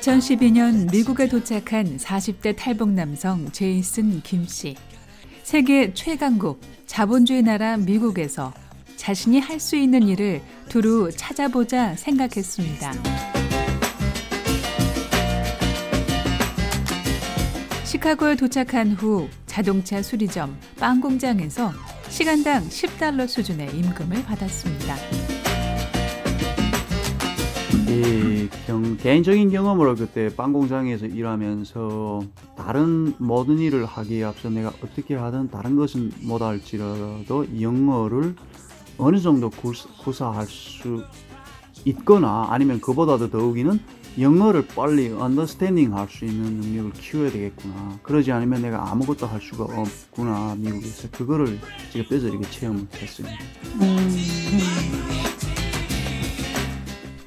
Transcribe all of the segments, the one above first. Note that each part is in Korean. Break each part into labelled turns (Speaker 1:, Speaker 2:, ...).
Speaker 1: 2012년 미국에 도착한 40대 탈북 남성 제이슨 김 씨. 세계 최강국 자본주의 나라 미국에서 자신이 할 수 있는 일을 두루 찾아보자 생각했습니다. 시카고에 도착한 후 자동차 수리점, 빵 공장에서 시간당 10달러 수준의 임금을 받았습니다.
Speaker 2: 이 경, 개인적인 경험으로 그때 빵 공장에서 일하면서 다른 모든 일을 하기에 앞서 내가 어떻게 하든 다른 것은 못할지라도 영어를 어느 정도 구사 할 수 있거나 아니면 그보다도 더욱이는 영어를 빨리 언더스탠딩 할 수 있는 능력을 키워야 되겠구나. 그러지 않으면 내가 아무것도 할 수가 없구나, 미국에서. 그거를 제가 뼈저리게 체험을 했습니다. 음.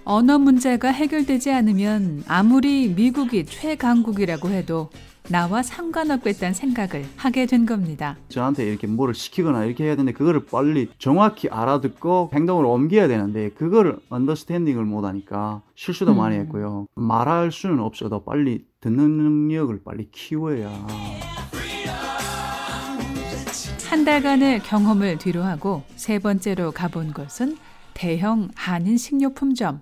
Speaker 1: 언어 문제가 해결되지 않으면 아무리 미국이 최강국이라고 해도 나와 상관없겠다는 생각을 하게 된 겁니다.
Speaker 2: 저한테 이렇게 뭐를 시키거나 이렇게 해야 되는데 그거를 빨리 정확히 알아듣고 행동을 옮겨야 되는데 그거를 언더스탠딩을 못하니까 실수도 음. 많이 했고요. 말할 수는 없어도 빨리 듣는 능력을 빨리 키워야.
Speaker 1: 한 달간의 경험을 뒤로하고 세 번째로 가본 곳은 대형 한인 식료품점.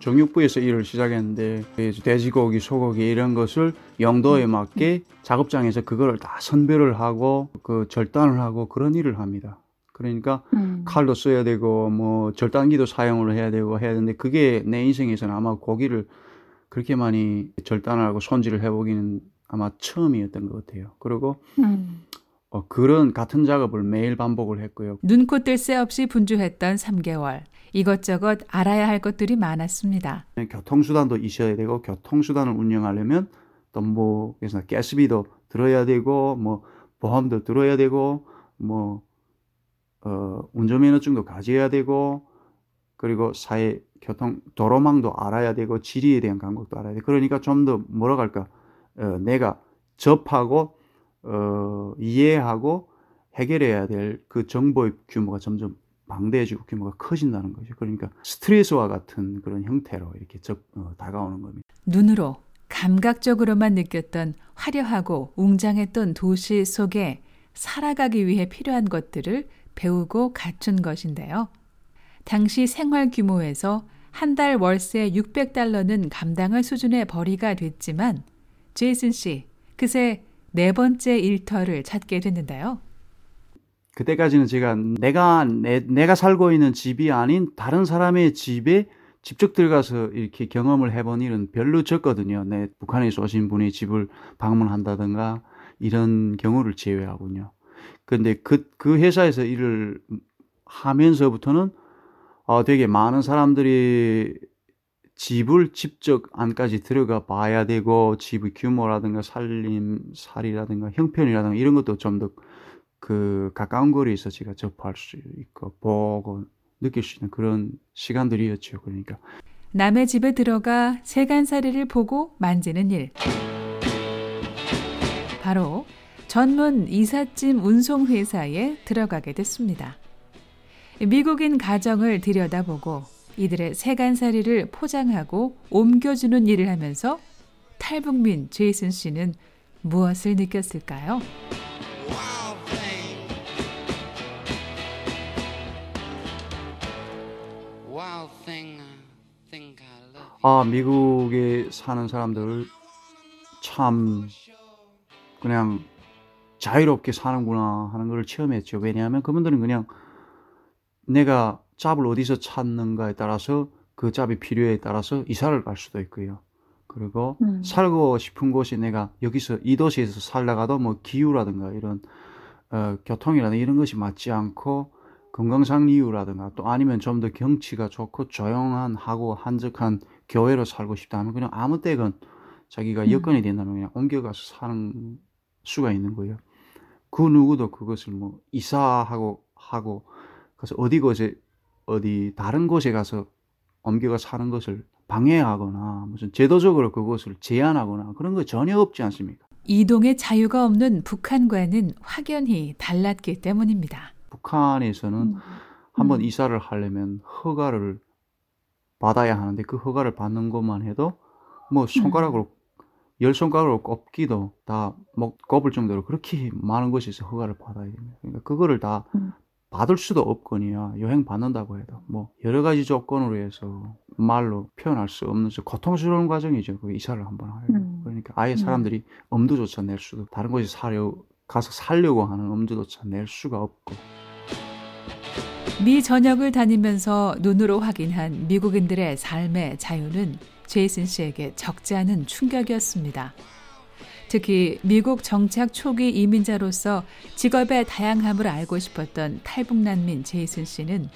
Speaker 2: 정육부에서 일을 시작했는데 돼지고기, 소고기 이런 것을 영도에 맞게 작업장에서 그거를 다 선별을 하고 그 절단을 하고 그런 일을 합니다. 그러니까 음. 칼도 써야 되고 뭐 절단기도 사용을 해야 되고 해야 되는데 그게 내 인생에서는 아마 고기를 그렇게 많이 절단을 하고 손질을 해보기는 아마 처음이었던 것 같아요. 그리고 음. 어, 그런 같은 작업을 매일 반복을 했고요.
Speaker 1: 눈코 뜰 새 없이 분주했던 3개월. 이것저것 알아야 할 것들이 많았습니다.
Speaker 2: 교통수단도 있어야 되고 교통수단을 운영하려면 또 뭐 그래서 가스비도 들어야 되고 뭐 보험도 들어야 되고 뭐 어, 운전면허증도 가져야 되고 그리고 사회 교통 도로망도 알아야 되고 지리에 대한 감각도 알아야 돼. 그러니까 좀 더 뭐라 할까 어, 내가 접하고 어, 이해하고 해결해야 될 그 정보의 규모가 점점 방대해지고 규모가 커진다는 거죠. 그러니까 스트레스와 같은 그런 형태로 이렇게 접, 어, 다가오는 겁니다.
Speaker 1: 눈으로 감각적으로만 느꼈던 화려하고 웅장했던 도시 속에 살아가기 위해 필요한 것들을 배우고 갖춘 것인데요. 당시 생활 규모에서 한 달 월세 600달러는 감당할 수준의 벌이가 됐지만 제이슨 씨 그새 네 번째 일터를 찾게 됐는데요.
Speaker 2: 그때까지는 제가 내가 내, 내가 살고 있는 집이 아닌 다른 사람의 집에 직접 들어가서 이렇게 경험을 해본 일은 별로 적거든요. 내 북한에서 오신 분이 집을 방문한다든가 이런 경우를 제외하군요. 근데 그, 그 회사에서 일을 하면서부터는 어, 되게 많은 사람들이 집을 직접 안까지 들어가 봐야 되고 집의 규모라든가 살림살이라든가 형편이라든가 이런 것도 좀 더 그 가까운 거리에서 제가 접할 수 있고 보고 느낄 수 있는 그런 시간들이었죠. 그러니까
Speaker 1: 남의 집에 들어가 세간살이를 보고 만지는 일. 바로 전문 이삿짐 운송 회사에 들어가게 됐습니다. 미국인 가정을 들여다보고 이들의 세간살이를 포장하고 옮겨주는 일을 하면서 탈북민 제이슨 씨는 무엇을 느꼈을까요?
Speaker 2: 아, 미국에 사는 사람들 참 그냥 자유롭게 사는구나 하는 걸 체험했죠. 왜냐하면 그분들은 그냥 내가 짭을 어디서 찾는가에 따라서 그 짭이 필요에 따라서 이사를 갈 수도 있고요. 그리고 음. 살고 싶은 곳이 내가 여기서 이 도시에서 살다가도 뭐 기후라든가 이런 어, 교통이라든가 이런 것이 맞지 않고 건강상 이유라든가 또 아니면 좀 더 경치가 좋고 조용한 하고 한적한 교회로 살고 싶다 하면 그냥 아무 때건 자기가 음. 여건이 된다면 그냥 옮겨가서 사는 수가 있는 거예요. 그 누구도 그것을 뭐 이사하고 하고 그래서 어디 곳에 어디 다른 곳에 가서 옮겨가 사는 것을 방해하거나 무슨 제도적으로 그것을 제한하거나 그런 거 전혀 없지 않습니까?
Speaker 1: 이동의 자유가 없는 북한과는 확연히 달랐기 때문입니다.
Speaker 2: 북한에서는 음. 한번 음. 이사를 하려면 허가를 받아야 하는데 그 허가를 받는 것만 해도 뭐 손가락으로 열 손가락으로 꼽기도 다 뭐 꼽을 정도로 그렇게 많은 있어 허가를 받아야 됩니다. 그러니까 그거를 다
Speaker 3: 음.
Speaker 2: 받을 수도 없거니와 여행 받는다고 해도 뭐 여러 가지 조건으로 해서 말로 표현할 수 없는 저 고통스러운 과정이죠. 그 이사를 한번 하려.
Speaker 3: 음.
Speaker 2: 그러니까 아예
Speaker 3: 음.
Speaker 2: 사람들이 엄두조차 낼 수도 다른 곳에 사려 가서 살려고 하는 엄두조차 낼 수가 없고
Speaker 1: 미 전역을 다니면서 눈으로 확인한 미국인들의 삶의 자유는 제이슨 씨에게 적지 않은 충격이었습니다. 특히 미국 정착 초기 이민자로서 직업의 다양함을 알고 싶었던 탈북난민 제이슨 씨는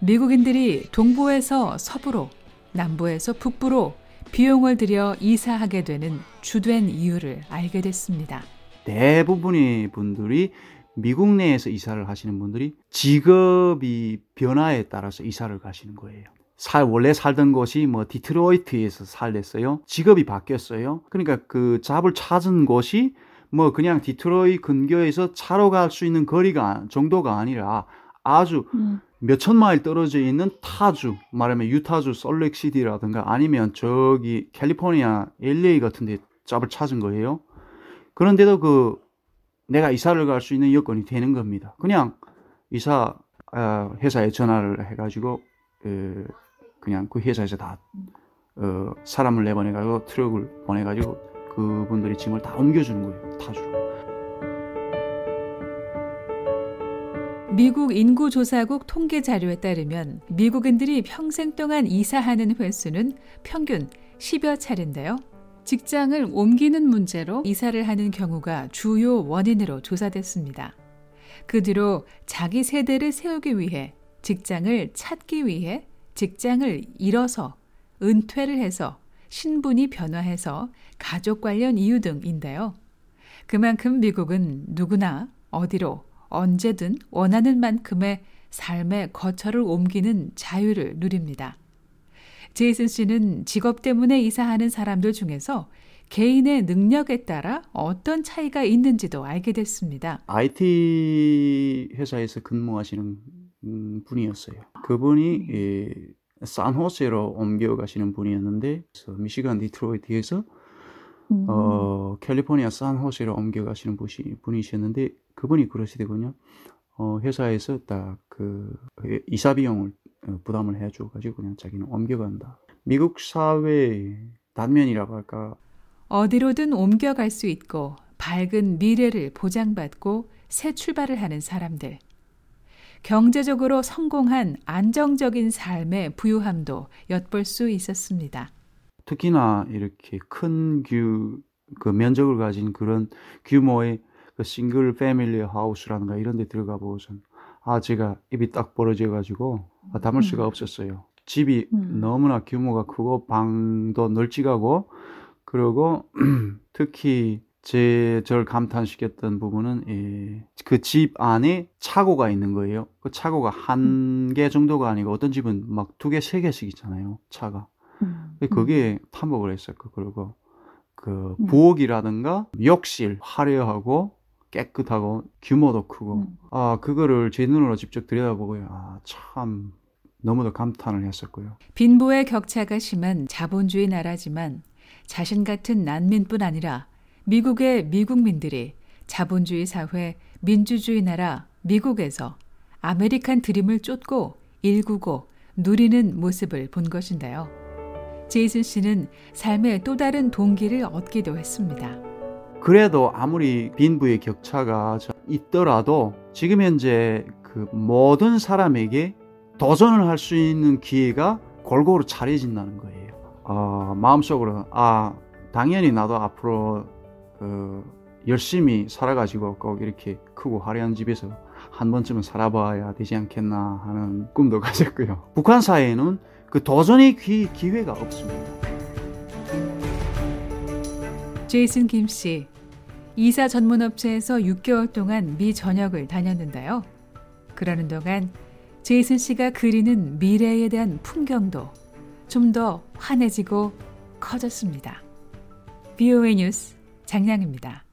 Speaker 1: 미국인들이 동부에서 서부로, 남부에서 북부로 비용을 들여 이사하게 되는 주된 이유를 알게 됐습니다.
Speaker 2: 대부분의 분들이 미국 내에서 이사를 하시는 분들이 직업이 변화에 따라서 이사를 가시는 거예요. 살 원래 살던 곳이 뭐 디트로이트에서 살랬어요. 직업이 바뀌었어요. 그러니까 그 잡을 찾은 곳이 뭐 그냥 디트로이 근교에서 차로 갈 수 있는 거리가 정도가 아니라 아주
Speaker 3: 음.
Speaker 2: 몇천 마일 떨어져 있는 타주, 말하면 유타주 솔렉시티라든가 아니면 저기 캘리포니아 LA 같은 데 잡을 찾은 거예요. 그런데도 그 내가 이사를 갈 수 있는 여건이 되는 겁니다. 그냥 이사 아, 회사에 전화를 해가지고 그 그냥 그 회사에서 다 어, 사람을 내보내가지고 트럭을 보내가지고 그분들이 짐을 다 옮겨주는 거예요. 타주로.
Speaker 1: 미국 인구조사국 통계 자료에 따르면 미국인들이 평생 동안 이사하는 횟수는 평균 10여 차례인데요. 직장을 옮기는 문제로 이사를 하는 경우가 주요 원인으로 조사됐습니다. 그 뒤로 자기 세대를 세우기 위해 직장을 찾기 위해 직장을 잃어서 은퇴를 해서 신분이 변화해서 가족 관련 이유 등인데요. 그만큼 미국은 누구나 어디로 언제든 원하는 만큼의 삶의 거처를 옮기는 자유를 누립니다. 제이슨 씨는 직업 때문에 이사하는 사람들 중에서 개인의 능력에 따라 어떤 차이가 있는지도 알게 됐습니다.
Speaker 2: IT 회사에서 근무하시는 음, 분이었어요. 그분이 예, 산호세로 옮겨가시는 분이었는데 그래서 미시간 디트로이트에서
Speaker 3: 음.
Speaker 2: 어, 캘리포니아 산호세로 옮겨가시는 분이, 분이셨는데 그분이 그러시더군요. 어, 회사에서 딱 그 이사 비용을 어, 부담을 해줘가지고 그냥 자기는 옮겨간다. 미국 사회의 단면이라고 할까
Speaker 1: 어디로든 옮겨갈 수 있고 밝은 미래를 보장받고 새 출발을 하는 사람들. 경제적으로 성공한 안정적인 삶의 부유함도 엿볼 수 있었습니다.
Speaker 2: 특히나 이렇게 큰 규, 그 면적을 가진 그런 규모의 그 싱글 패밀리 하우스라든가 이런 데 들어가 보고선 아, 제가 입이 딱 벌어져 가지고 아, 담을 수가
Speaker 3: 음.
Speaker 2: 없었어요. 집이
Speaker 3: 음.
Speaker 2: 너무나 규모가 크고 방도 널찍하고 그리고 특히 제 저를 감탄시켰던 부분은 예, 그집 안에 차고가 있는 거예요. 그 차고가 한 개 정도가 아니고 어떤 집은 막 두 개, 세 개씩 있잖아요. 차가.
Speaker 3: 음.
Speaker 2: 근데 그게 탐복을 했었고 그리고 그
Speaker 3: 음.
Speaker 2: 부엌이라든가 욕실 화려하고 깨끗하고 규모도 크고
Speaker 3: 음.
Speaker 2: 아 그거를 제 눈으로 직접 들여다보고요 아참 너무도 감탄을 했었고요
Speaker 1: 빈부의 격차가 심한 자본주의 나라지만 자신 같은 난민뿐 아니라 미국의 미국민들이 자본주의 사회, 민주주의 나라 미국에서 아메리칸 드림을 쫓고 일구고 누리는 모습을 본 것인데요. 제이슨 씨는 삶의 또 다른 동기를 얻기도 했습니다.
Speaker 2: 그래도 아무리 빈부의 격차가 저- 있더라도 지금 현재 그 모든 사람에게 도전을 할 수 있는 기회가 골고루 차려진다는 거예요. 아, 마음속으로 아 당연히 나도 앞으로 그 열심히 살아가지고 꼭 이렇게 크고 화려한 집에서 한 번쯤은 살아봐야 되지 않겠나 하는 꿈도 가졌고요. 북한 사회에는 그 도전의 기, 기회가 없습니다.
Speaker 1: 제이슨 김 씨, 이사 전문 업체에서 6개월 동안 미 전역을 다녔는데요. 그러는 동안 제이슨 씨가 그리는 미래에 대한 풍경도 좀 더 환해지고 커졌습니다. BOA 뉴스 장량입니다.